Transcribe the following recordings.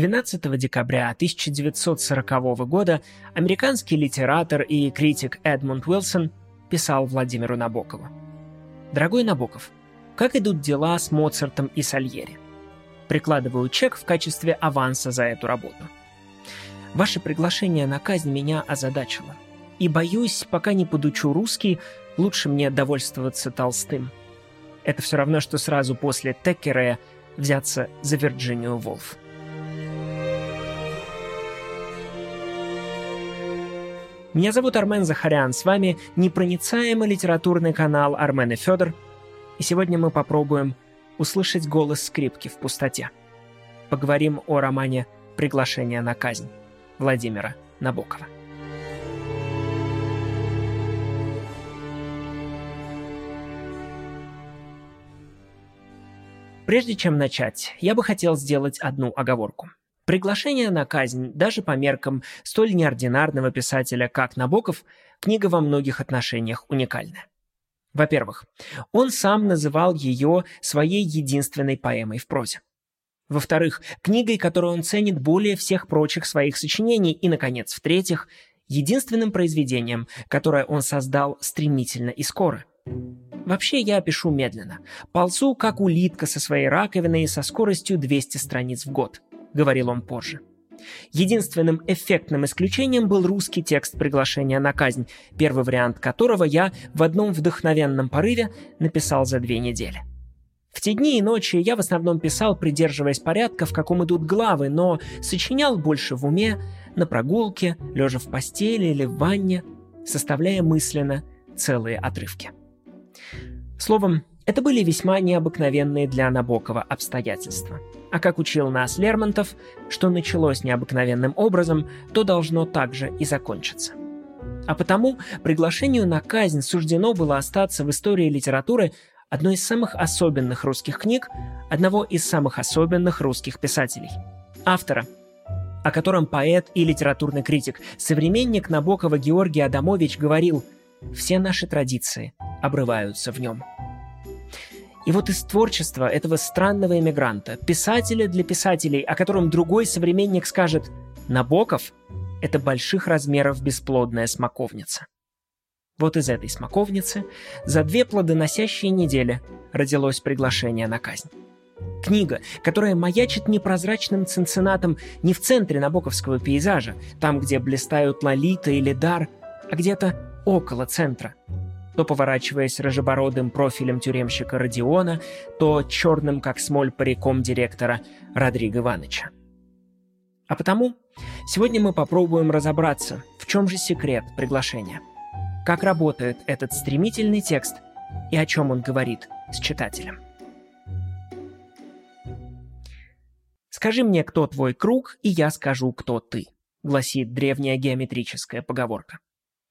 12 декабря 1940 года американский литератор и критик Эдмунд Уилсон писал Владимиру Набокову. «Дорогой Набоков, как идут дела с Моцартом и Сальери? Прикладываю чек в качестве аванса за эту работу. Ваше приглашение на казнь меня озадачило. И боюсь, пока не подучу русский, лучше мне довольствоваться Толстым. Это все равно, что сразу после Теккерея взяться за Вирджинию Волф. Меня зовут Армен Захарян, с вами непроницаемый литературный канал Армен и Федор, и сегодня мы попробуем услышать голос скрипки в пустоте. Поговорим о романе «Приглашение на казнь» Владимира Набокова. Прежде чем начать, я бы хотел сделать одну оговорку – Приглашение на казнь, даже по меркам столь неординарного писателя, как Набоков, книга во многих отношениях уникальна. Во-первых, он сам называл ее своей единственной поэмой в прозе. Во-вторых, книгой, которую он ценит более всех прочих своих сочинений. И, наконец, в-третьих, единственным произведением, которое он создал стремительно и скоро. Вообще я пишу медленно. Ползу, как улитка со своей раковиной со скоростью 200 страниц в год –— говорил он позже. Единственным эффектным исключением был русский текст приглашения на казнь, первый вариант которого я в одном вдохновенном порыве написал за две недели. В те дни и ночи я в основном писал, придерживаясь порядка, в каком идут главы, но сочинял больше в уме, на прогулке, лежа в постели или в ванне, составляя мысленно целые отрывки. Словом, это были весьма необыкновенные для Набокова обстоятельства – а как учил нас Лермонтов, что началось необыкновенным образом, то должно также и закончиться. А потому приглашению на казнь суждено было остаться в истории литературы одной из самых особенных русских книг, одного из самых особенных русских писателей. Автора, о котором поэт и литературный критик, современник Набокова Георгий Адамович говорил «Все наши традиции обрываются в нем». И вот из творчества этого странного эмигранта, писателя для писателей, о котором другой современник скажет «Набоков — это больших размеров бесплодная смоковница». Вот из этой смоковницы за две плодоносящие недели родилось приглашение на казнь. Книга, которая маячит непрозрачным цинцинатом не в центре набоковского пейзажа, там, где блистают Лолита или Дар, а где-то около центра, то поворачиваясь рыжебородым профилем тюремщика Родиона, то черным, как смоль, париком директора Родриго Ивановича. А потому сегодня мы попробуем разобраться, в чем же секрет приглашения. Как работает этот стремительный текст и о чем он говорит с читателем. «Скажи мне, кто твой круг, и я скажу, кто ты», гласит древняя геометрическая поговорка.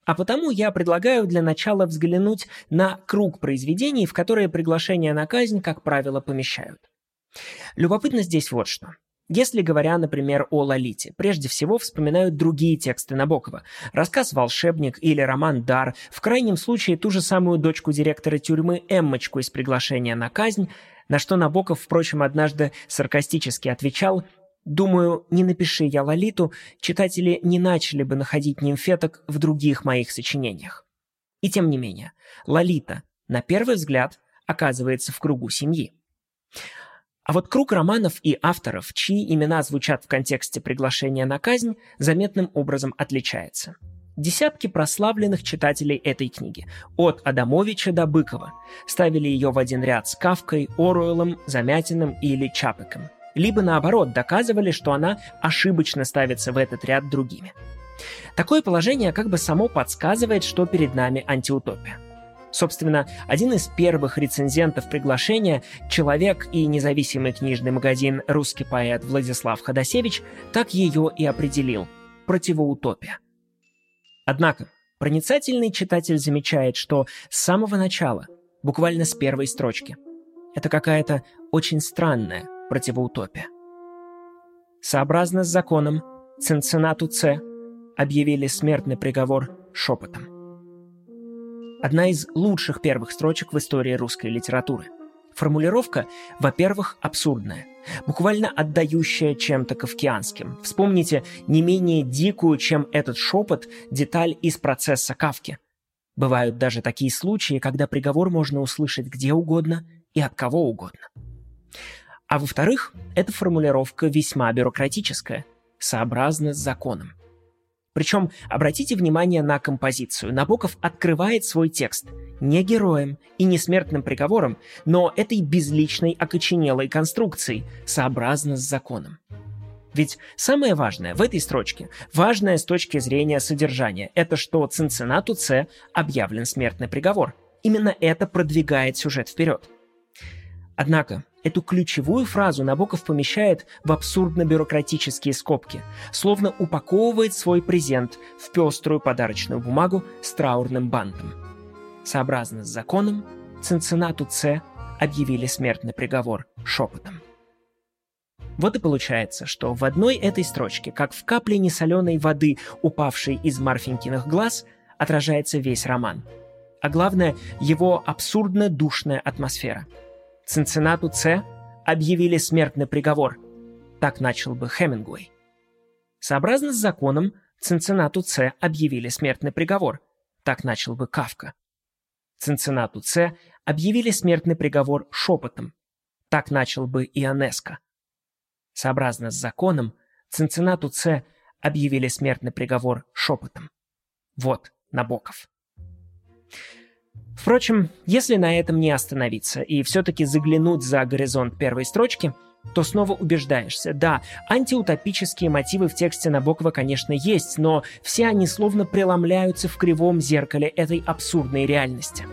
А потому я предлагаю для начала взглянуть на круг произведений, в которые приглашения на казнь, как правило, помещают. Любопытно здесь вот что. Если говоря, например, о Лолите, прежде всего вспоминают другие тексты Набокова. Рассказ «Волшебник» или роман «Дар», в крайнем случае ту же самую дочку директора тюрьмы Эммочку из «Приглашения на казнь», на что Набоков, впрочем, однажды саркастически отвечал Думаю, не напиши я Лолиту, читатели не начали бы находить нимфеток в других моих сочинениях. И тем не менее, Лолита, на первый взгляд, оказывается в кругу семьи. А вот круг романов и авторов, чьи имена звучат в контексте приглашения на казнь, заметным образом отличается. Десятки прославленных читателей этой книги, от Адамовича до Быкова, ставили ее в один ряд с Кавкой, Оруэллом, Замятиным или Чапеком – либо наоборот доказывали, что она ошибочно ставится в этот ряд другими. Такое положение как бы само подсказывает, что перед нами антиутопия. Собственно, один из первых рецензентов приглашения, человек и независимый книжный магазин «Русский поэт» Владислав Ходосевич так ее и определил – противоутопия. Однако, проницательный читатель замечает, что с самого начала, буквально с первой строчки, это какая-то очень странная, противоутопия. Сообразно с законом, Цинцинату Ц объявили смертный приговор шепотом. Одна из лучших первых строчек в истории русской литературы. Формулировка, во-первых, абсурдная. буквально отдающая чем-то кавкианским. Вспомните не менее дикую, чем этот шепот, деталь из процесса Кавки. Бывают даже такие случаи, когда приговор можно услышать где угодно и от кого угодно. А во-вторых, эта формулировка весьма бюрократическая, сообразна с законом. Причем обратите внимание на композицию. Набоков открывает свой текст не героем и не смертным приговором, но этой безличной окоченелой конструкцией, сообразно с законом. Ведь самое важное в этой строчке, важное с точки зрения содержания, это что Цинциннату С объявлен смертный приговор. Именно это продвигает сюжет вперед. Однако, Эту ключевую фразу Набоков помещает в абсурдно-бюрократические скобки, словно упаковывает свой презент в пеструю подарочную бумагу с траурным бантом. Сообразно с законом, Цинциннату С объявили смертный приговор шепотом. Вот и получается, что в одной этой строчке, как в капле несоленой воды, упавшей из Марфенькиных глаз, отражается весь роман. А главное, его абсурдно-душная атмосфера – Цинциннату С объявили смертный приговор. Так начал бы Хемингуэй. Сообразно с законом, Цинциннату С объявили смертный приговор. Так начал бы Кавка. Цинциннату С объявили смертный приговор шепотом. Так начал бы Ионеско. Сообразно с законом, Цинциннату С объявили смертный приговор шепотом. Вот Набоков. Впрочем, если на этом не остановиться и все-таки заглянуть за горизонт первой строчки, то снова убеждаешься. Да, антиутопические мотивы в тексте Набокова, конечно, есть, но все они словно преломляются в кривом зеркале этой абсурдной реальности.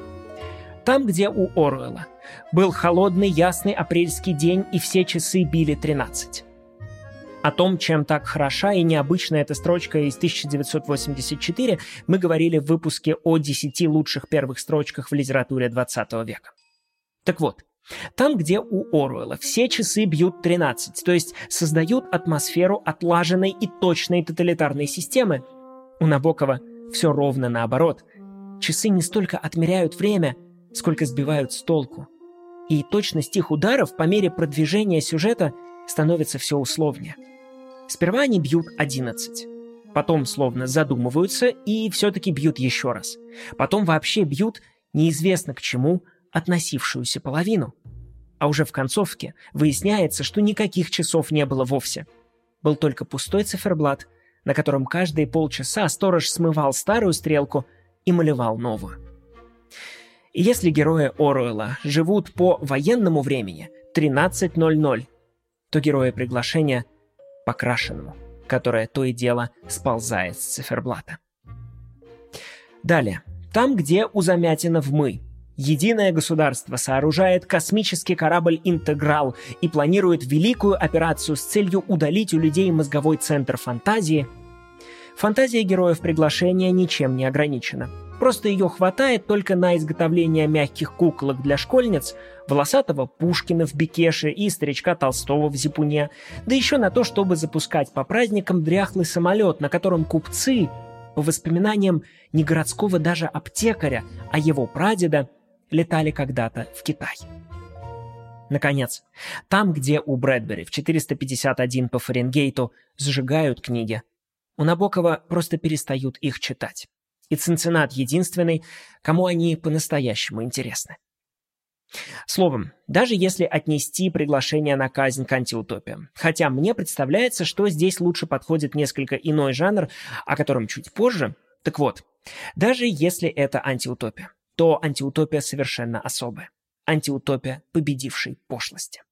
Там, где у Оруэлла был холодный, ясный апрельский день, и все часы били 13. О том, чем так хороша и необычна эта строчка из 1984, мы говорили в выпуске о 10 лучших первых строчках в литературе 20 века. Так вот, там, где у Оруэлла все часы бьют 13, то есть создают атмосферу отлаженной и точной тоталитарной системы, у Набокова все ровно наоборот. Часы не столько отмеряют время, сколько сбивают с толку. И точность их ударов по мере продвижения сюжета становится все условнее – Сперва они бьют 11. Потом словно задумываются и все-таки бьют еще раз. Потом вообще бьют неизвестно к чему относившуюся половину. А уже в концовке выясняется, что никаких часов не было вовсе. Был только пустой циферблат, на котором каждые полчаса сторож смывал старую стрелку и малевал новую. И если герои Оруэлла живут по военному времени 13.00, то герои приглашения – покрашенному, которое то и дело сползает с циферблата. Далее. Там, где у Замятина в «Мы» Единое государство сооружает космический корабль «Интеграл» и планирует великую операцию с целью удалить у людей мозговой центр фантазии. Фантазия героев приглашения ничем не ограничена. Просто ее хватает только на изготовление мягких куколок для школьниц, волосатого Пушкина в Бекеше и старичка Толстого в Зипуне, да еще на то, чтобы запускать по праздникам дряхлый самолет, на котором купцы, по воспоминаниям не городского даже аптекаря, а его прадеда, летали когда-то в Китай. Наконец, там, где у Брэдбери в 451 по Фаренгейту сжигают книги, у Набокова просто перестают их читать. И Цинциннат единственный, кому они по-настоящему интересны. Словом, даже если отнести приглашение на казнь к антиутопиям. Хотя мне представляется, что здесь лучше подходит несколько иной жанр, о котором чуть позже. Так вот, даже если это антиутопия, то антиутопия совершенно особая. Антиутопия победившей пошлости.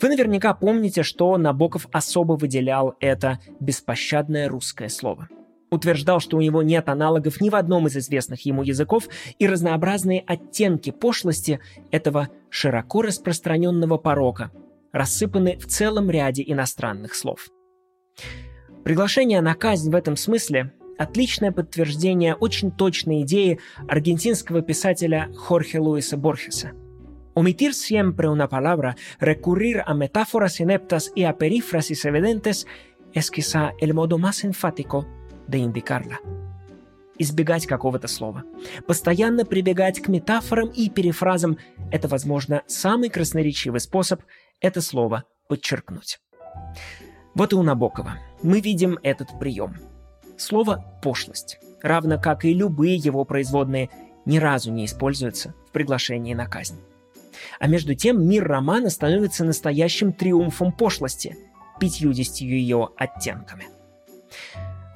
Вы наверняка помните, что Набоков особо выделял это беспощадное русское слово – утверждал, что у него нет аналогов ни в одном из известных ему языков, и разнообразные оттенки пошлости этого широко распространенного порока рассыпаны в целом ряде иностранных слов. Приглашение на казнь в этом смысле – отличное подтверждение очень точной идеи аргентинского писателя Хорхе Луиса Борхеса. Omitir siempre una palabra, recurrir a metáforas ineptas y a perífrasis evidentes es quizá el modo más enfático de indicarla. Избегать какого-то слова. Постоянно прибегать к метафорам и перефразам – это, возможно, самый красноречивый способ это слово «подчеркнуть». Вот и у Набокова мы видим этот прием. Слово «пошлость», равно как и любые его производные, ни разу не используется в приглашении на казнь. А между тем мир романа становится настоящим триумфом пошлости, пятьюдесятью ее оттенками.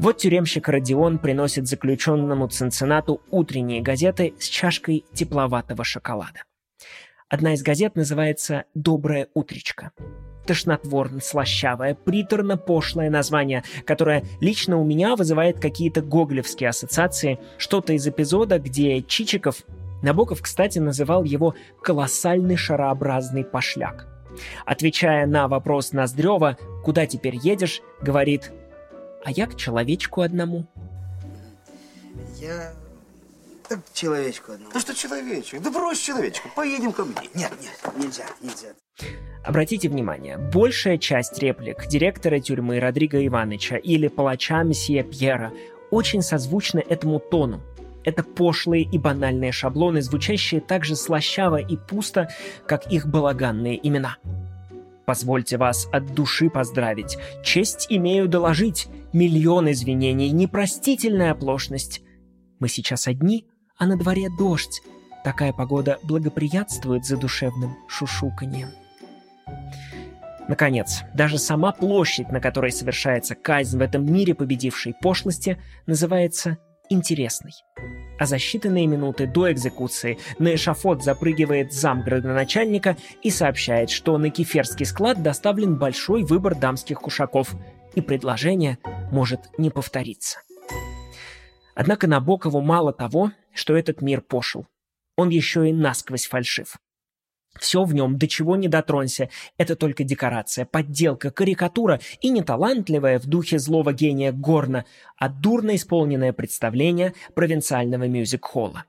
Вот тюремщик Родион приносит заключенному Цинциннату утренние газеты с чашкой тепловатого шоколада. Одна из газет называется «Доброе утречко». Тошнотворно, слащавое, приторно-пошлое название, которое лично у меня вызывает какие-то гоголевские ассоциации, что-то из эпизода, где Чичиков, Набоков, кстати, называл его «колоссальный шарообразный пошляк». Отвечая на вопрос Ноздрева «Куда теперь едешь?», говорит а я к человечку одному. Я... Так человечку одному. Ну что человечек? Да брось человечка, поедем ко мне. Нет, нет, нельзя, нельзя. Обратите внимание, большая часть реплик директора тюрьмы Родриго Ивановича или палача месье Пьера очень созвучны этому тону. Это пошлые и банальные шаблоны, звучащие так же слащаво и пусто, как их балаганные имена. Позвольте вас от души поздравить. Честь имею доложить. Миллион извинений, непростительная оплошность. Мы сейчас одни, а на дворе дождь. Такая погода благоприятствует задушевным шушуканьем. Наконец, даже сама площадь, на которой совершается казнь в этом мире победившей пошлости, называется интересной. А за считанные минуты до экзекуции на эшафот запрыгивает зам градоначальника и сообщает, что на кеферский склад доставлен большой выбор дамских кушаков, и предложение может не повториться. Однако Набокову мало того, что этот мир пошел. Он еще и насквозь фальшив. Все в нем, до чего не дотронься, это только декорация, подделка, карикатура и не талантливое в духе злого гения Горна, а дурно исполненное представление провинциального мюзик-холла.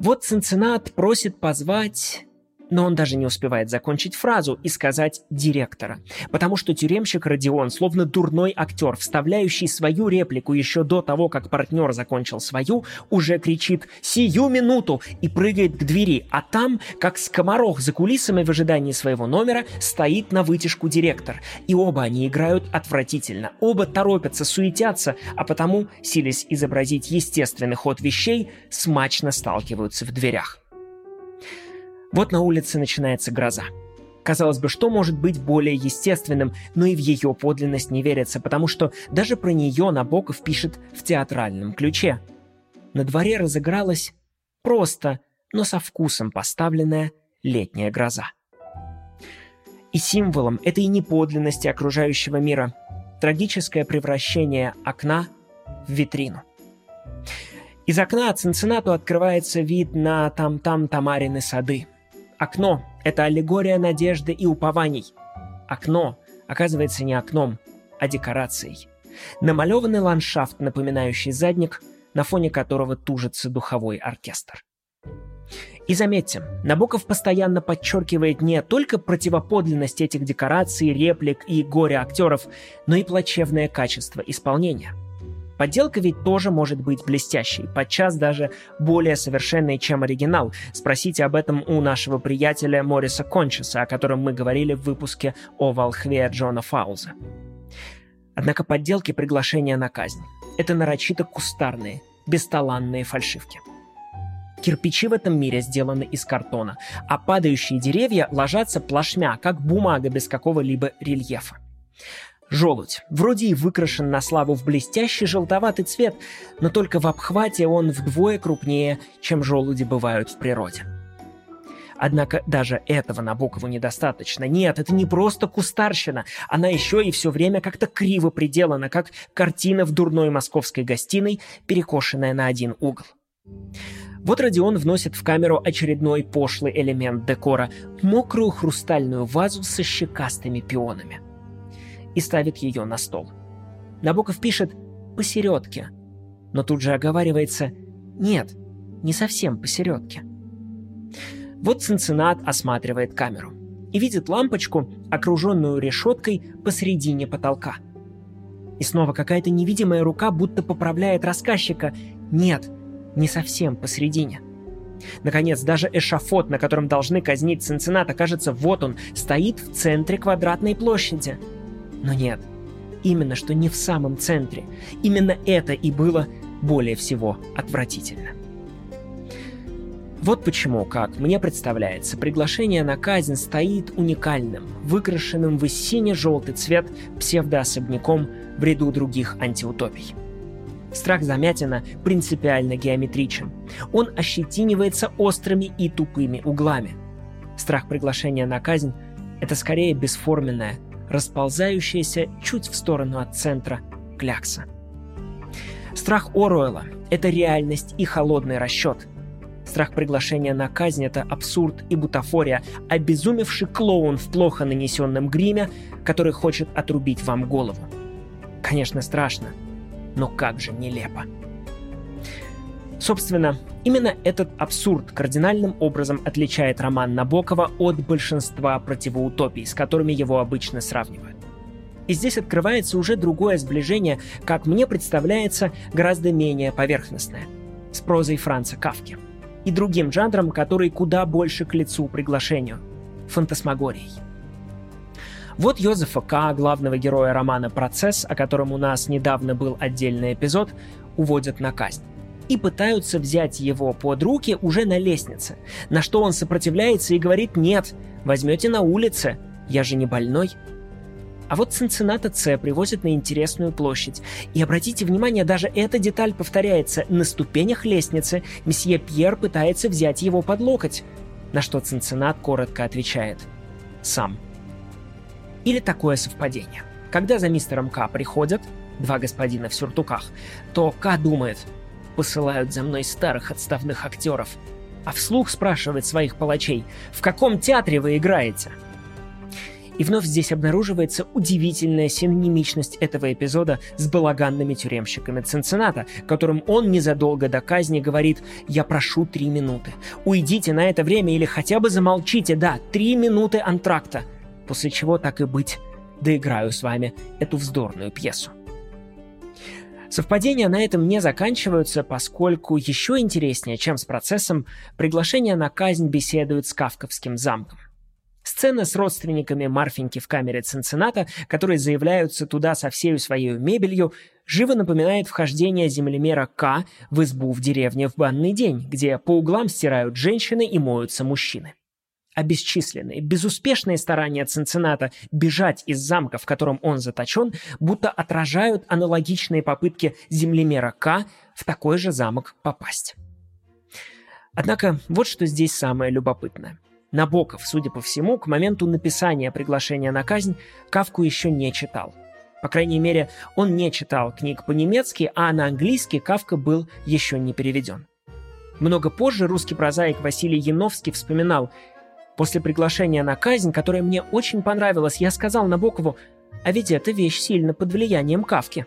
Вот Цинциннат просит позвать но он даже не успевает закончить фразу и сказать «директора», потому что тюремщик Родион, словно дурной актер, вставляющий свою реплику еще до того, как партнер закончил свою, уже кричит «сию минуту» и прыгает к двери, а там, как скоморох за кулисами в ожидании своего номера, стоит на вытяжку директор. И оба они играют отвратительно, оба торопятся, суетятся, а потому, силясь изобразить естественный ход вещей, смачно сталкиваются в дверях. Вот на улице начинается гроза. Казалось бы, что может быть более естественным, но и в ее подлинность не верится, потому что даже про нее Набоков пишет в театральном ключе. На дворе разыгралась просто, но со вкусом поставленная летняя гроза. И символом этой неподлинности окружающего мира трагическое превращение окна в витрину. Из окна Цинциннату открывается вид на там-там Тамарины сады – Окно — это аллегория надежды и упований. Окно оказывается не окном, а декорацией. Намалеванный ландшафт, напоминающий задник, на фоне которого тужится духовой оркестр. И заметьте, Набоков постоянно подчеркивает не только противоподлинность этих декораций, реплик и горя актеров, но и плачевное качество исполнения – Подделка ведь тоже может быть блестящей, подчас даже более совершенной, чем оригинал. Спросите об этом у нашего приятеля Мориса Кончеса, о котором мы говорили в выпуске о волхве Джона Фауза. Однако подделки приглашения на казнь – это нарочито кустарные, бесталанные фальшивки. Кирпичи в этом мире сделаны из картона, а падающие деревья ложатся плашмя, как бумага без какого-либо рельефа. Желудь. Вроде и выкрашен на славу в блестящий желтоватый цвет, но только в обхвате он вдвое крупнее, чем желуди бывают в природе. Однако даже этого Набокову недостаточно. Нет, это не просто кустарщина, она еще и все время как-то криво приделана, как картина в дурной московской гостиной, перекошенная на один угол. Вот Родион вносит в камеру очередной пошлый элемент декора – мокрую хрустальную вазу со щекастыми пионами и ставит ее на стол. Набоков пишет «посередке», но тут же оговаривается «нет, не совсем посередке». Вот Цинциннат осматривает камеру и видит лампочку, окруженную решеткой посредине потолка. И снова какая-то невидимая рука будто поправляет рассказчика. Нет, не совсем посередине. Наконец, даже эшафот, на котором должны казнить Цинцинната, кажется, вот он, стоит в центре квадратной площади. Но нет, именно что не в самом центре. Именно это и было более всего отвратительно. Вот почему, как мне представляется, приглашение на казнь стоит уникальным, выкрашенным в сине-желтый цвет псевдоособняком в ряду других антиутопий. Страх замятина принципиально геометричен. Он ощетинивается острыми и тупыми углами. Страх приглашения на казнь – это скорее бесформенная, расползающаяся чуть в сторону от центра клякса. Страх Оруэлла – это реальность и холодный расчет. Страх приглашения на казнь – это абсурд и бутафория, обезумевший клоун в плохо нанесенном гриме, который хочет отрубить вам голову. Конечно, страшно – но как же нелепо. Собственно, именно этот абсурд кардинальным образом отличает роман Набокова от большинства противоутопий, с которыми его обычно сравнивают. И здесь открывается уже другое сближение, как мне представляется, гораздо менее поверхностное, с прозой Франца Кавки и другим жанром, который куда больше к лицу приглашению – фантасмагорией. Вот Йозефа К., главного героя романа «Процесс», о котором у нас недавно был отдельный эпизод, уводят на казнь и пытаются взять его под руки уже на лестнице, на что он сопротивляется и говорит «нет, возьмете на улице, я же не больной». А вот Цинцината С привозят на интересную площадь. И обратите внимание, даже эта деталь повторяется. На ступенях лестницы месье Пьер пытается взять его под локоть. На что Цинцинат коротко отвечает «сам». Или такое совпадение. Когда за мистером К приходят, два господина в сюртуках, то К думает, посылают за мной старых отставных актеров, а вслух спрашивает своих палачей, в каком театре вы играете? И вновь здесь обнаруживается удивительная синонимичность этого эпизода с балаганными тюремщиками Цинцината, которым он незадолго до казни говорит «Я прошу три минуты. Уйдите на это время или хотя бы замолчите, да, три минуты антракта после чего, так и быть, доиграю с вами эту вздорную пьесу. Совпадения на этом не заканчиваются, поскольку еще интереснее, чем с процессом, приглашение на казнь беседует с Кавковским замком. Сцена с родственниками Марфеньки в камере Цинцината, которые заявляются туда со всей своей мебелью, живо напоминает вхождение землемера К в избу в деревне в банный день, где по углам стирают женщины и моются мужчины а бесчисленные, безуспешные старания Цинцината бежать из замка, в котором он заточен, будто отражают аналогичные попытки землемера К в такой же замок попасть. Однако вот что здесь самое любопытное. Набоков, судя по всему, к моменту написания приглашения на казнь Кавку еще не читал. По крайней мере, он не читал книг по-немецки, а на английский Кавка был еще не переведен. Много позже русский прозаик Василий Яновский вспоминал – После приглашения на казнь, которое мне очень понравилось, я сказал Набокову, а ведь эта вещь сильно под влиянием Кавки.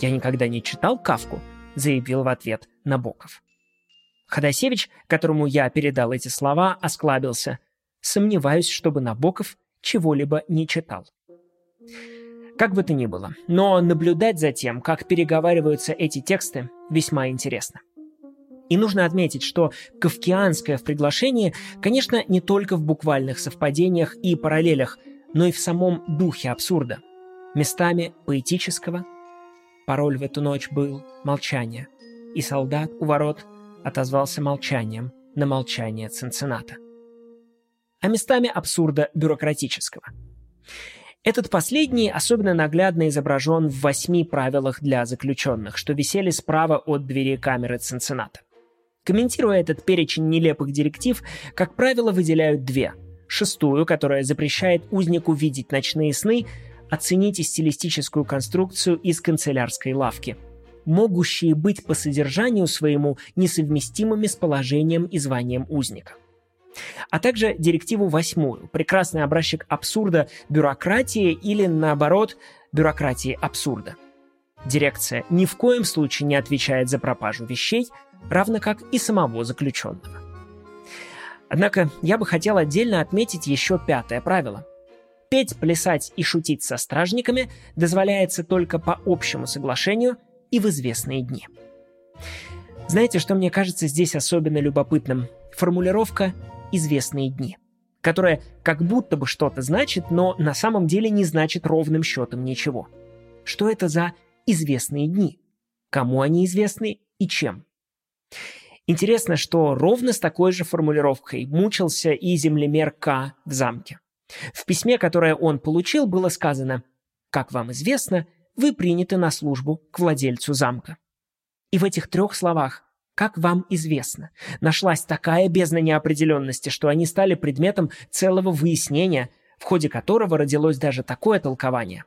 Я никогда не читал Кавку, заявил в ответ Набоков. Ходосевич, которому я передал эти слова, осклабился. Сомневаюсь, чтобы Набоков чего-либо не читал. Как бы то ни было, но наблюдать за тем, как переговариваются эти тексты, весьма интересно. И нужно отметить, что кавкианское в приглашении, конечно, не только в буквальных совпадениях и параллелях, но и в самом духе абсурда. Местами поэтического. Пароль в эту ночь был «молчание», и солдат у ворот отозвался молчанием на молчание Цинцината. А местами абсурда бюрократического. Этот последний особенно наглядно изображен в восьми правилах для заключенных, что висели справа от двери камеры Цинцината. Комментируя этот перечень нелепых директив, как правило, выделяют две. Шестую, которая запрещает узнику видеть ночные сны, оцените стилистическую конструкцию из канцелярской лавки, могущие быть по содержанию своему несовместимыми с положением и званием узника. А также директиву восьмую, прекрасный образчик абсурда бюрократии или, наоборот, бюрократии абсурда. Дирекция ни в коем случае не отвечает за пропажу вещей – равно как и самого заключенного. Однако я бы хотел отдельно отметить еще пятое правило. Петь, плясать и шутить со стражниками дозволяется только по общему соглашению и в известные дни. Знаете, что мне кажется здесь особенно любопытным? Формулировка «известные дни», которая как будто бы что-то значит, но на самом деле не значит ровным счетом ничего. Что это за известные дни? Кому они известны и чем? Интересно, что ровно с такой же формулировкой мучился и землемер К в замке. В письме, которое он получил, было сказано «Как вам известно, вы приняты на службу к владельцу замка». И в этих трех словах как вам известно, нашлась такая бездна неопределенности, что они стали предметом целого выяснения, в ходе которого родилось даже такое толкование.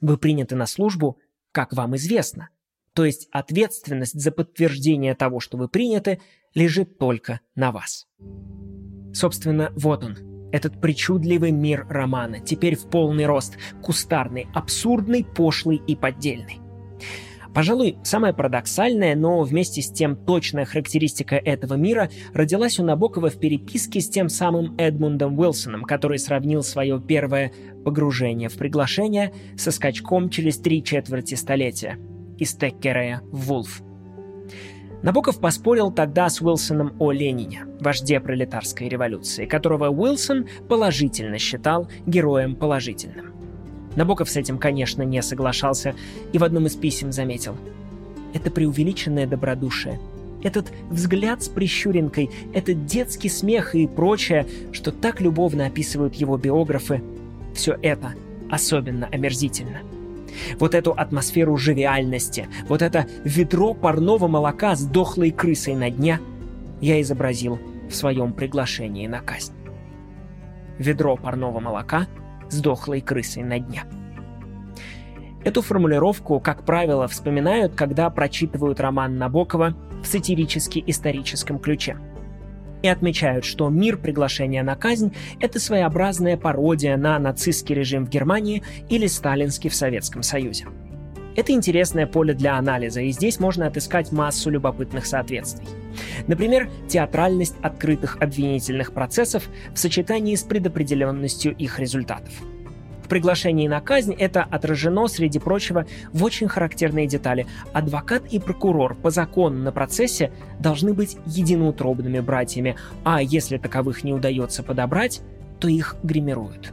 Вы приняты на службу, как вам известно. То есть ответственность за подтверждение того, что вы приняты, лежит только на вас. Собственно, вот он, этот причудливый мир романа, теперь в полный рост, кустарный, абсурдный, пошлый и поддельный. Пожалуй, самая парадоксальная, но вместе с тем точная характеристика этого мира родилась у Набокова в переписке с тем самым Эдмундом Уилсоном, который сравнил свое первое погружение в приглашение со скачком через три четверти столетия из Теккерея в Вулф. Набоков поспорил тогда с Уилсоном о Ленине, вожде пролетарской революции, которого Уилсон положительно считал героем положительным. Набоков с этим, конечно, не соглашался и в одном из писем заметил. Это преувеличенное добродушие, этот взгляд с прищуринкой, этот детский смех и прочее, что так любовно описывают его биографы, все это особенно омерзительно. Вот эту атмосферу живиальности, вот это ведро парного молока с дохлой крысой на дне я изобразил в своем приглашении на казнь. Ведро парного молока — с дохлой крысой на дне. Эту формулировку, как правило, вспоминают, когда прочитывают роман Набокова в сатирически-историческом ключе. И отмечают, что мир приглашения на казнь – это своеобразная пародия на нацистский режим в Германии или сталинский в Советском Союзе. Это интересное поле для анализа, и здесь можно отыскать массу любопытных соответствий. Например, театральность открытых обвинительных процессов в сочетании с предопределенностью их результатов. Приглашении на казнь это отражено, среди прочего, в очень характерные детали. Адвокат и прокурор по закону на процессе должны быть единоутробными братьями, а если таковых не удается подобрать, то их гримируют.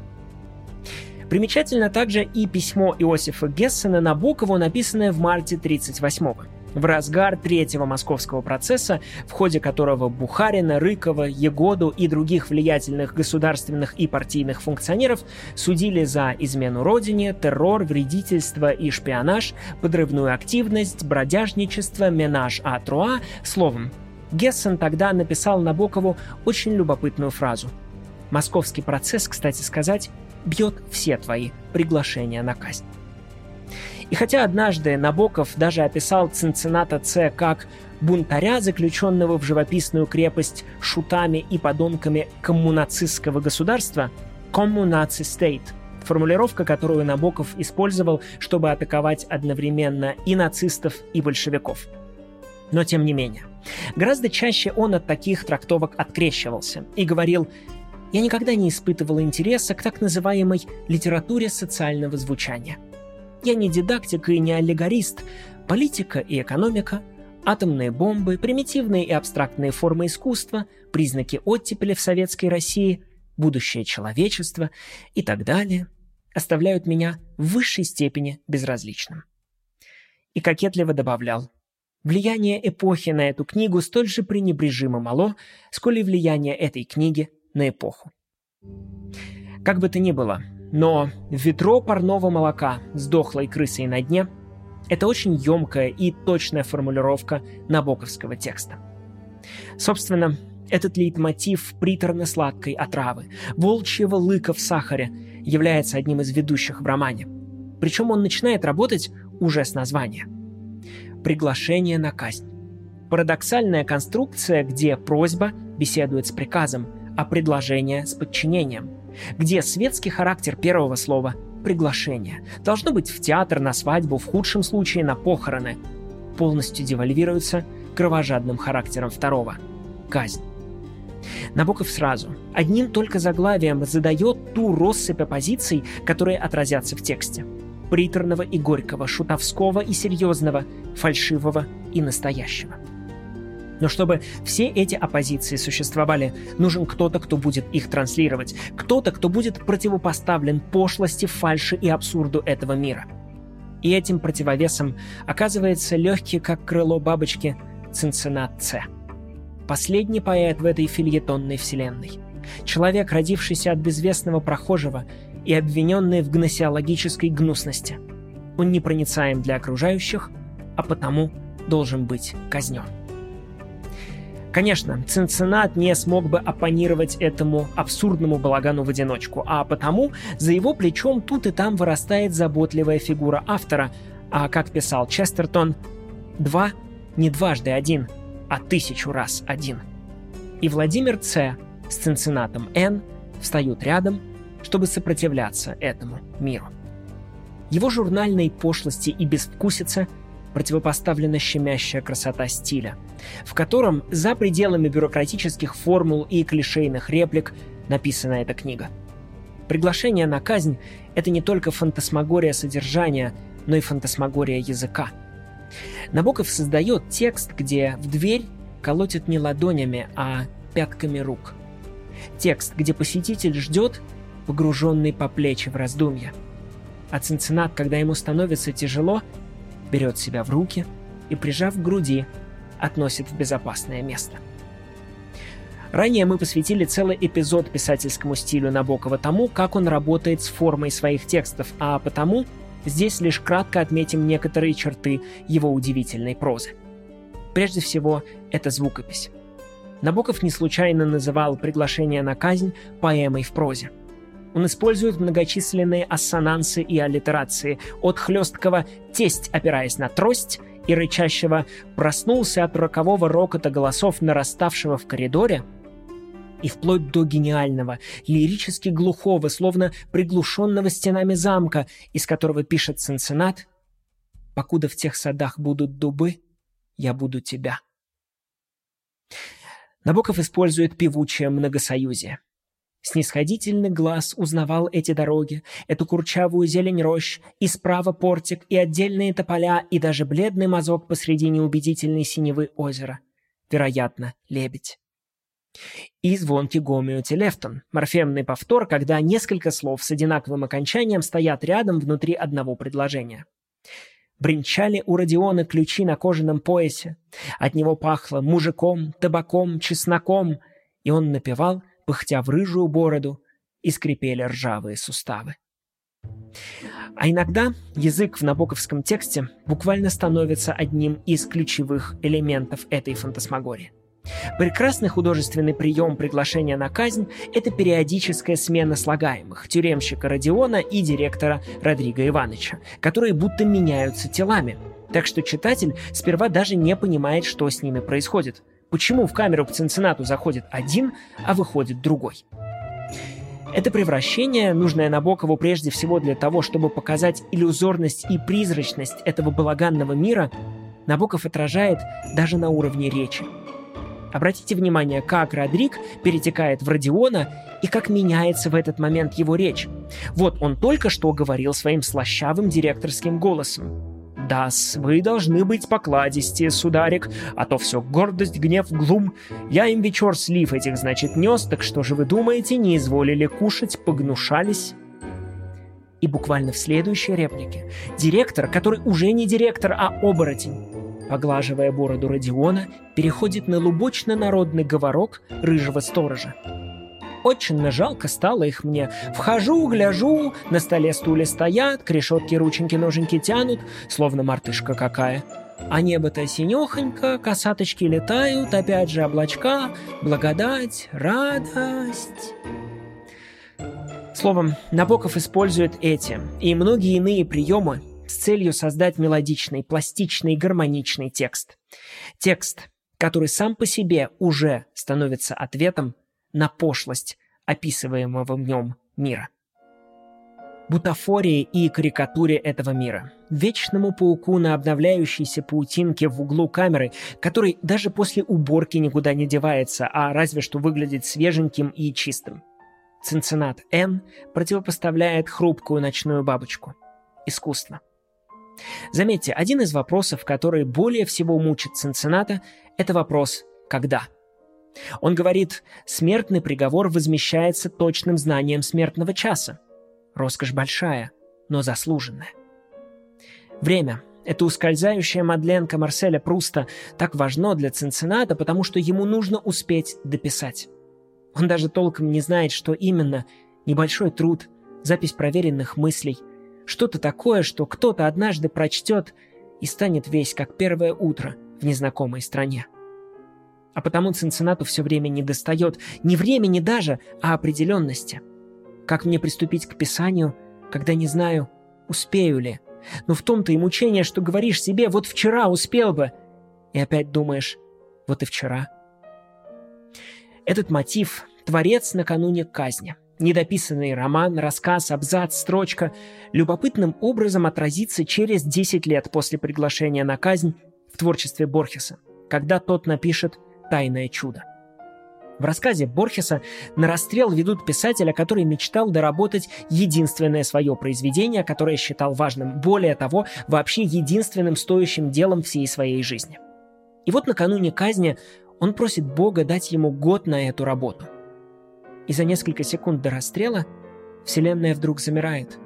Примечательно также и письмо Иосифа Гессена Набокову, написанное в марте 1938 в разгар третьего московского процесса, в ходе которого Бухарина, Рыкова, Егоду и других влиятельных государственных и партийных функционеров судили за измену родине, террор, вредительство и шпионаж, подрывную активность, бродяжничество, менаж а труа, словом. Гессен тогда написал Набокову очень любопытную фразу. Московский процесс, кстати сказать, бьет все твои приглашения на казнь. И хотя однажды Набоков даже описал Цинцината Ц как бунтаря, заключенного в живописную крепость шутами и подонками коммунацистского государства, «коммунаци стейт», формулировка, которую Набоков использовал, чтобы атаковать одновременно и нацистов, и большевиков. Но тем не менее, гораздо чаще он от таких трактовок открещивался и говорил я никогда не испытывал интереса к так называемой литературе социального звучания. Я не дидактик и не аллегорист. Политика и экономика, атомные бомбы, примитивные и абстрактные формы искусства, признаки оттепели в советской России, будущее человечества и так далее оставляют меня в высшей степени безразличным. И кокетливо добавлял, влияние эпохи на эту книгу столь же пренебрежимо мало, сколь и влияние этой книги на эпоху. Как бы то ни было, но ведро парного молока с дохлой крысой на дне – это очень емкая и точная формулировка набоковского текста. Собственно, этот лейтмотив приторно-сладкой отравы, волчьего лыка в сахаре, является одним из ведущих в романе. Причем он начинает работать уже с названия. Приглашение на казнь. Парадоксальная конструкция, где просьба беседует с приказом, а предложение с подчинением, где светский характер первого слова – приглашение. Должно быть в театр, на свадьбу, в худшем случае на похороны. Полностью девальвируется кровожадным характером второго – казнь. Набоков сразу, одним только заглавием задает ту россыпь оппозиций, которые отразятся в тексте. Приторного и горького, шутовского и серьезного, фальшивого и настоящего. Но чтобы все эти оппозиции существовали, нужен кто-то, кто будет их транслировать, кто-то, кто будет противопоставлен пошлости, фальши и абсурду этого мира. И этим противовесом оказывается легкий, как крыло бабочки, Цинциннат Ц. Последний поэт в этой фильетонной вселенной. Человек, родившийся от безвестного прохожего и обвиненный в гносеологической гнусности. Он непроницаем для окружающих, а потому должен быть казнен. Конечно, Цинциннат не смог бы оппонировать этому абсурдному балагану в одиночку, а потому за его плечом тут и там вырастает заботливая фигура автора, а, как писал Честертон, «два не дважды один, а тысячу раз один». И Владимир Ц. с Цинциннатом Н. встают рядом, чтобы сопротивляться этому миру. Его журнальной пошлости и безвкусице – противопоставлена щемящая красота стиля, в котором за пределами бюрократических формул и клишейных реплик написана эта книга. Приглашение на казнь — это не только фантасмагория содержания, но и фантасмагория языка. Набоков создает текст, где в дверь колотят не ладонями, а пятками рук. Текст, где посетитель ждет, погруженный по плечи в раздумья. А Цинциннат, когда ему становится тяжело, берет себя в руки и, прижав к груди, относит в безопасное место. Ранее мы посвятили целый эпизод писательскому стилю Набокова тому, как он работает с формой своих текстов, а потому здесь лишь кратко отметим некоторые черты его удивительной прозы. Прежде всего, это звукопись. Набоков не случайно называл приглашение на казнь поэмой в прозе. Он использует многочисленные ассонансы и аллитерации, от хлесткого «тесть», опираясь на трость, и рычащего «проснулся от рокового рокота голосов, нараставшего в коридоре», и вплоть до гениального, лирически глухого, словно приглушенного стенами замка, из которого пишет Цинциннат «Покуда в тех садах будут дубы, я буду тебя». Набоков использует певучее многосоюзие. Снисходительный глаз узнавал эти дороги, эту курчавую зелень рощ, и справа портик, и отдельные тополя, и даже бледный мазок посреди неубедительной синевы озера. Вероятно, лебедь. И звонкий гомеотелефтон, морфемный повтор, когда несколько слов с одинаковым окончанием стоят рядом внутри одного предложения. Бринчали у Родиона ключи на кожаном поясе. От него пахло мужиком, табаком, чесноком, и он напевал пыхтя в рыжую бороду, и скрипели ржавые суставы. А иногда язык в набоковском тексте буквально становится одним из ключевых элементов этой фантасмагории. Прекрасный художественный прием приглашения на казнь – это периодическая смена слагаемых тюремщика Родиона и директора Родриго Ивановича, которые будто меняются телами. Так что читатель сперва даже не понимает, что с ними происходит – Почему в камеру к Цинциннату заходит один, а выходит другой? Это превращение, нужное Набокову прежде всего для того, чтобы показать иллюзорность и призрачность этого балаганного мира, Набоков отражает даже на уровне речи. Обратите внимание, как Родрик перетекает в Родиона и как меняется в этот момент его речь. Вот он только что говорил своим слащавым директорским голосом да вы должны быть покладистее, сударик, а то все гордость, гнев, глум. Я им вечер слив этих, значит, нес, так что же вы думаете, не изволили кушать, погнушались?» И буквально в следующей реплике директор, который уже не директор, а оборотень, поглаживая бороду Родиона, переходит на лубочно-народный говорок рыжего сторожа. Очень жалко стало их мне. Вхожу, гляжу, на столе стулья стоят, к решетке рученьки ноженьки тянут, словно мартышка какая. А небо-то синехонько, косаточки летают, опять же облачка, благодать, радость. Словом, Набоков использует эти и многие иные приемы с целью создать мелодичный, пластичный, гармоничный текст. Текст, который сам по себе уже становится ответом на пошлость описываемого в нем мира. Бутафории и карикатуре этого мира. Вечному пауку на обновляющейся паутинке в углу камеры, который даже после уборки никуда не девается, а разве что выглядит свеженьким и чистым. Цинцинат Н противопоставляет хрупкую ночную бабочку. Искусство. Заметьте, один из вопросов, который более всего мучит Цинцината, это вопрос когда. Он говорит, смертный приговор возмещается точным знанием смертного часа. Роскошь большая, но заслуженная. Время, это ускользающая Мадленка Марселя Пруста так важно для Цинцината, потому что ему нужно успеть дописать. Он даже толком не знает, что именно. Небольшой труд, запись проверенных мыслей. Что-то такое, что кто-то однажды прочтет и станет весь как первое утро в незнакомой стране. А потому Цинциннату все время не достает не времени даже, а определенности. Как мне приступить к писанию, когда не знаю, успею ли? Но в том-то и мучение, что говоришь себе «вот вчера успел бы», и опять думаешь «вот и вчера». Этот мотив — творец накануне казни. Недописанный роман, рассказ, абзац, строчка любопытным образом отразится через 10 лет после приглашения на казнь в творчестве Борхеса, когда тот напишет «Тайное чудо». В рассказе Борхеса на расстрел ведут писателя, который мечтал доработать единственное свое произведение, которое считал важным, более того, вообще единственным стоящим делом всей своей жизни. И вот накануне казни он просит Бога дать ему год на эту работу. И за несколько секунд до расстрела Вселенная вдруг замирает.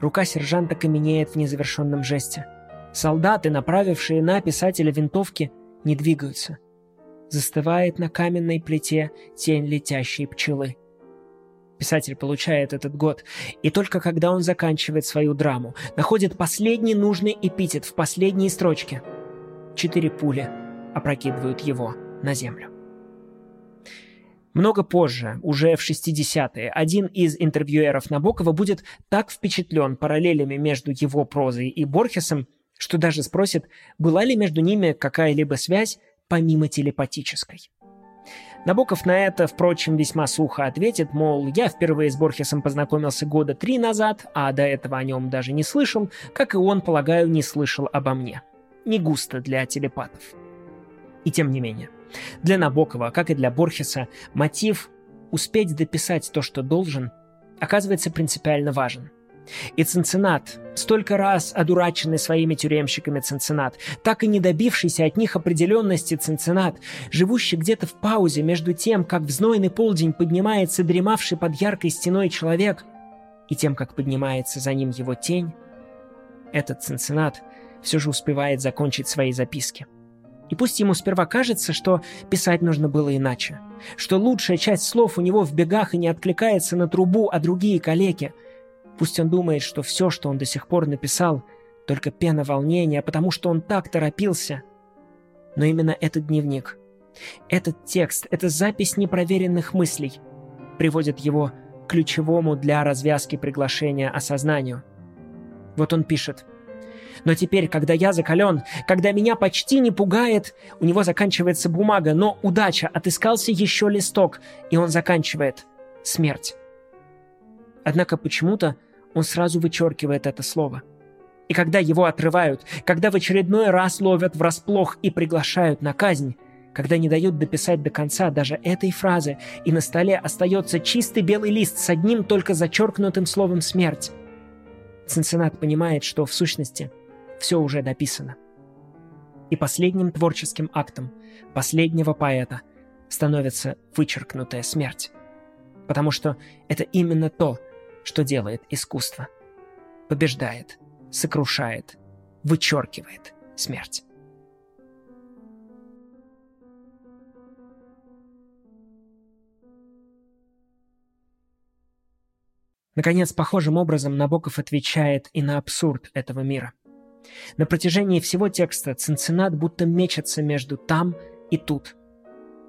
Рука сержанта каменеет в незавершенном жесте. Солдаты, направившие на писателя винтовки, не двигаются. Застывает на каменной плите тень летящей пчелы. Писатель получает этот год, и только когда он заканчивает свою драму, находит последний нужный эпитет в последней строчке. Четыре пули опрокидывают его на землю. Много позже, уже в 60-е, один из интервьюеров Набокова будет так впечатлен параллелями между его прозой и Борхесом, что даже спросит, была ли между ними какая-либо связь помимо телепатической. Набоков на это, впрочем, весьма сухо ответит, мол, я впервые с Борхесом познакомился года три назад, а до этого о нем даже не слышал, как и он, полагаю, не слышал обо мне. Не густо для телепатов. И тем не менее, для Набокова, как и для Борхеса, мотив «успеть дописать то, что должен» оказывается принципиально важен. И Цинциннат, столько раз одураченный своими тюремщиками Цинциннат, так и не добившийся от них определенности Цинциннат, живущий где-то в паузе между тем, как в знойный полдень поднимается дремавший под яркой стеной человек, и тем, как поднимается за ним его тень, этот Цинциннат все же успевает закончить свои записки – и пусть ему сперва кажется, что писать нужно было иначе, что лучшая часть слов у него в бегах и не откликается на трубу, а другие калеки. Пусть он думает, что все, что он до сих пор написал, только пена волнения, потому что он так торопился. Но именно этот дневник, этот текст, эта запись непроверенных мыслей приводит его к ключевому для развязки приглашения осознанию. Вот он пишет – но теперь, когда я закален, когда меня почти не пугает, у него заканчивается бумага, но удача, отыскался еще листок, и он заканчивает. Смерть. Однако почему-то он сразу вычеркивает это слово. И когда его отрывают, когда в очередной раз ловят врасплох и приглашают на казнь, когда не дают дописать до конца даже этой фразы, и на столе остается чистый белый лист с одним только зачеркнутым словом «смерть», Цинциннат понимает, что в сущности все уже написано. И последним творческим актом последнего поэта становится вычеркнутая смерть. Потому что это именно то, что делает искусство. Побеждает, сокрушает, вычеркивает смерть. Наконец, похожим образом Набоков отвечает и на абсурд этого мира. На протяжении всего текста Цинциннат будто мечется между там и тут.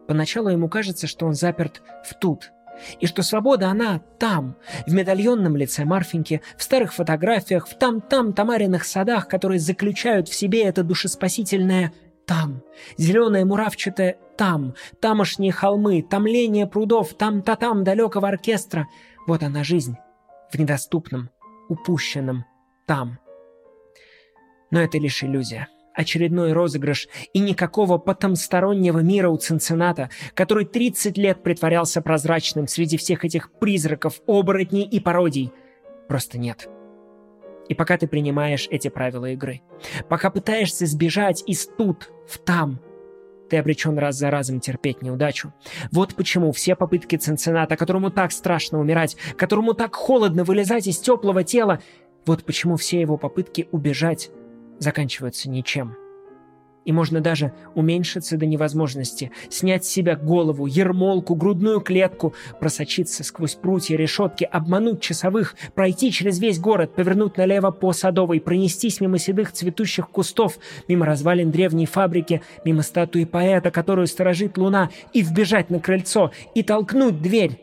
Поначалу ему кажется, что он заперт в тут, и что свобода она там, в медальонном лице Марфеньки, в старых фотографиях, в там-там тамариных садах, которые заключают в себе это душеспасительное там, зеленое муравчатое там, тамошние холмы, томление прудов, там-та-там далекого оркестра. Вот она жизнь в недоступном, упущенном там. Но это лишь иллюзия. Очередной розыгрыш и никакого потомстороннего мира у Цинцината, который 30 лет притворялся прозрачным среди всех этих призраков, оборотней и пародий. Просто нет. И пока ты принимаешь эти правила игры, пока пытаешься сбежать из тут в там, ты обречен раз за разом терпеть неудачу. Вот почему все попытки Цинцината, которому так страшно умирать, которому так холодно вылезать из теплого тела, вот почему все его попытки убежать заканчиваются ничем. И можно даже уменьшиться до невозможности, снять с себя голову, ермолку, грудную клетку, просочиться сквозь прутья решетки, обмануть часовых, пройти через весь город, повернуть налево по Садовой, пронестись мимо седых цветущих кустов, мимо развалин древней фабрики, мимо статуи поэта, которую сторожит луна, и вбежать на крыльцо, и толкнуть дверь,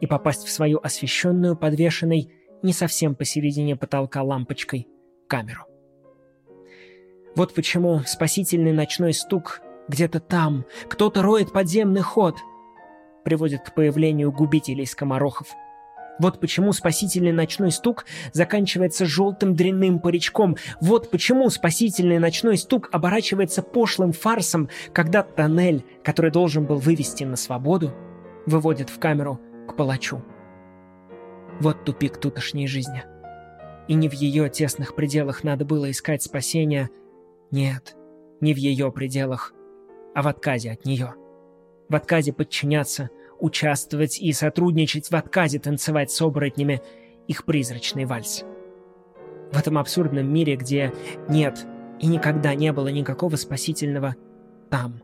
и попасть в свою освещенную, подвешенной не совсем посередине потолка лампочкой камеру. Вот почему спасительный ночной стук где-то там, кто-то роет подземный ход, приводит к появлению губителей скоморохов. Вот почему спасительный ночной стук заканчивается желтым дрянным паричком. Вот почему спасительный ночной стук оборачивается пошлым фарсом, когда тоннель, который должен был вывести на свободу, выводит в камеру к палачу. Вот тупик тутошней жизни. И не в ее тесных пределах надо было искать спасения, нет, не в ее пределах, а в отказе от нее. В отказе подчиняться, участвовать и сотрудничать, в отказе танцевать с оборотнями их призрачный вальс. В этом абсурдном мире, где нет и никогда не было никакого спасительного там.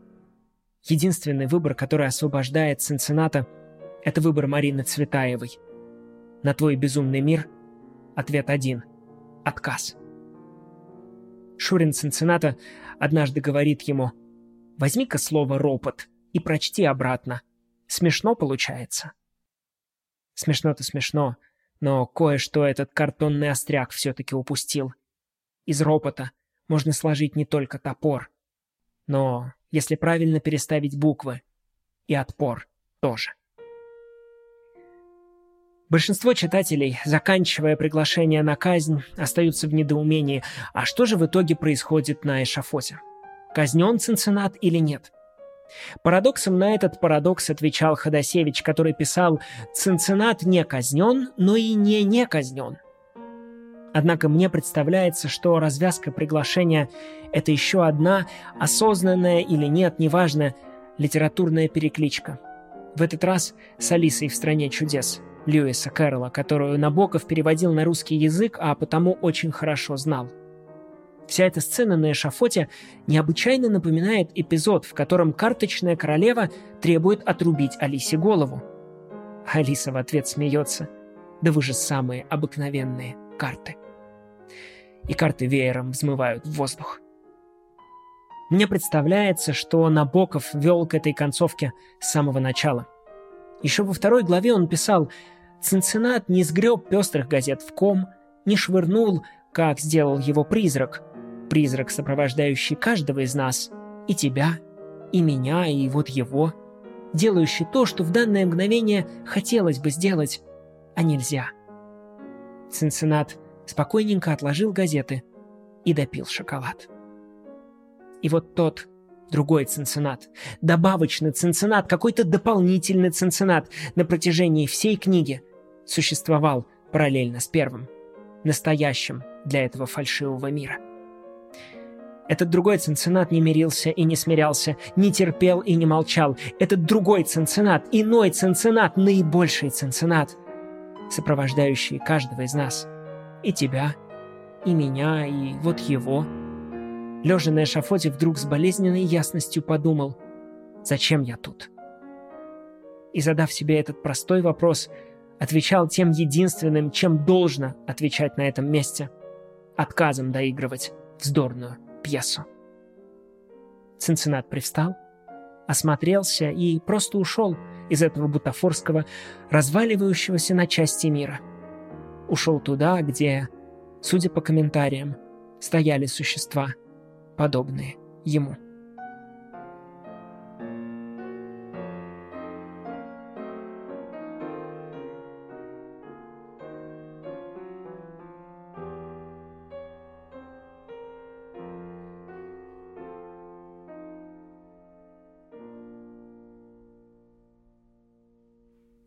Единственный выбор, который освобождает Цинцината, это выбор Марины Цветаевой. На твой безумный мир ответ один — отказ. Шурин Цинцината однажды говорит ему «Возьми-ка слово «ропот» и прочти обратно. Смешно получается». Смешно-то смешно, но кое-что этот картонный остряк все-таки упустил. Из ропота можно сложить не только топор, но, если правильно переставить буквы, и отпор тоже. Большинство читателей, заканчивая приглашение на казнь, остаются в недоумении, а что же в итоге происходит на эшафоте? Казнен Цинциннат или нет? Парадоксом на этот парадокс отвечал Ходосевич, который писал «Цинциннат не казнен, но и не не казнен». Однако мне представляется, что развязка приглашения — это еще одна, осознанная или нет, неважно, литературная перекличка. В этот раз с Алисой в «Стране чудес». Льюиса Кэрролла, которую Набоков переводил на русский язык, а потому очень хорошо знал. Вся эта сцена на эшафоте необычайно напоминает эпизод, в котором карточная королева требует отрубить Алисе голову. Алиса в ответ смеется. «Да вы же самые обыкновенные карты». И карты веером взмывают в воздух. Мне представляется, что Набоков вел к этой концовке с самого начала. Еще во второй главе он писал Цинциннат не сгреб пестрых газет в ком, не швырнул, как сделал его призрак. Призрак, сопровождающий каждого из нас, и тебя, и меня, и вот его, делающий то, что в данное мгновение хотелось бы сделать, а нельзя. Цинциннат спокойненько отложил газеты и допил шоколад. И вот тот другой цинциннат, добавочный цинциннат, какой-то дополнительный цинциннат на протяжении всей книги существовал параллельно с первым, настоящим для этого фальшивого мира. Этот другой цинцинат не мирился и не смирялся, не терпел и не молчал. Этот другой цинцинат, иной цинцинат, наибольший цинцинат, сопровождающий каждого из нас. И тебя, и меня, и вот его. Лежа на эшафоте, вдруг с болезненной ясностью подумал, зачем я тут? И задав себе этот простой вопрос, отвечал тем единственным, чем должно отвечать на этом месте – отказом доигрывать вздорную пьесу. Цинциннат привстал, осмотрелся и просто ушел из этого бутафорского, разваливающегося на части мира. Ушел туда, где, судя по комментариям, стояли существа, подобные ему.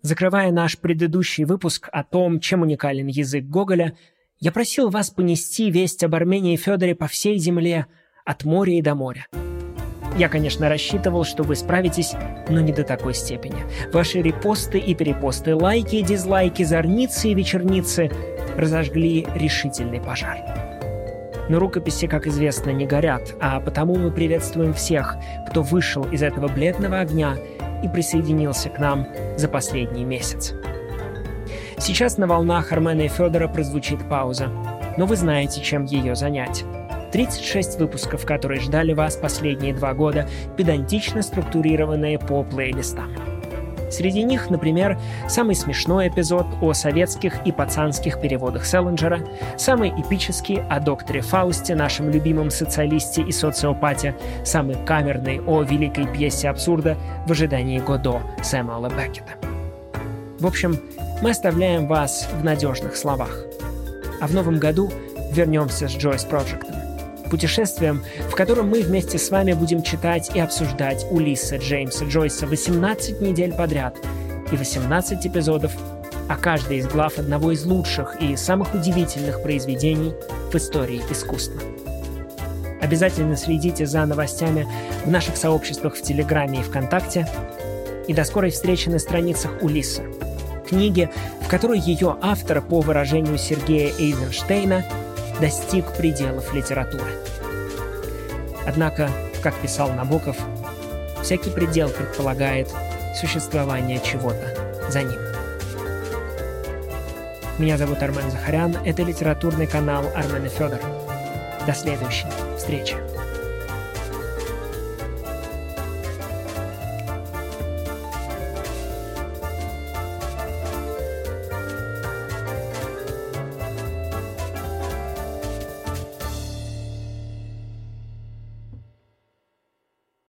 Закрывая наш предыдущий выпуск о том, чем уникален язык Гоголя, я просил вас понести весть об Армении Федоре по всей земле, от моря и до моря. Я, конечно, рассчитывал, что вы справитесь, но не до такой степени. Ваши репосты и перепосты, лайки и дизлайки, зорницы и вечерницы разожгли решительный пожар. Но рукописи, как известно, не горят, а потому мы приветствуем всех, кто вышел из этого бледного огня и присоединился к нам за последний месяц. Сейчас на волнах Армена и Федора прозвучит пауза, но вы знаете, чем ее занять. 36 выпусков, которые ждали вас последние два года, педантично структурированные по плейлистам. Среди них, например, самый смешной эпизод о советских и пацанских переводах Селлинджера, самый эпический о докторе Фаусте, нашем любимом социалисте и социопате, самый камерный о великой пьесе абсурда в ожидании Годо Сэмюэла Беккета. В общем, мы оставляем вас в надежных словах. А в новом году вернемся с Joyce Project. Путешествием, в котором мы вместе с вами будем читать и обсуждать Улисса Джеймса Джойса 18 недель подряд и 18 эпизодов о каждой из глав одного из лучших и самых удивительных произведений в истории искусства. Обязательно следите за новостями в наших сообществах в Телеграме и ВКонтакте. И до скорой встречи на страницах Улисса – книги, в которой ее автор, по выражению Сергея Эйзенштейна, достиг пределов литературы. Однако, как писал Набоков, всякий предел предполагает существование чего-то за ним. Меня зовут Армен Захарян, это литературный канал Армен и Федор. До следующей встречи.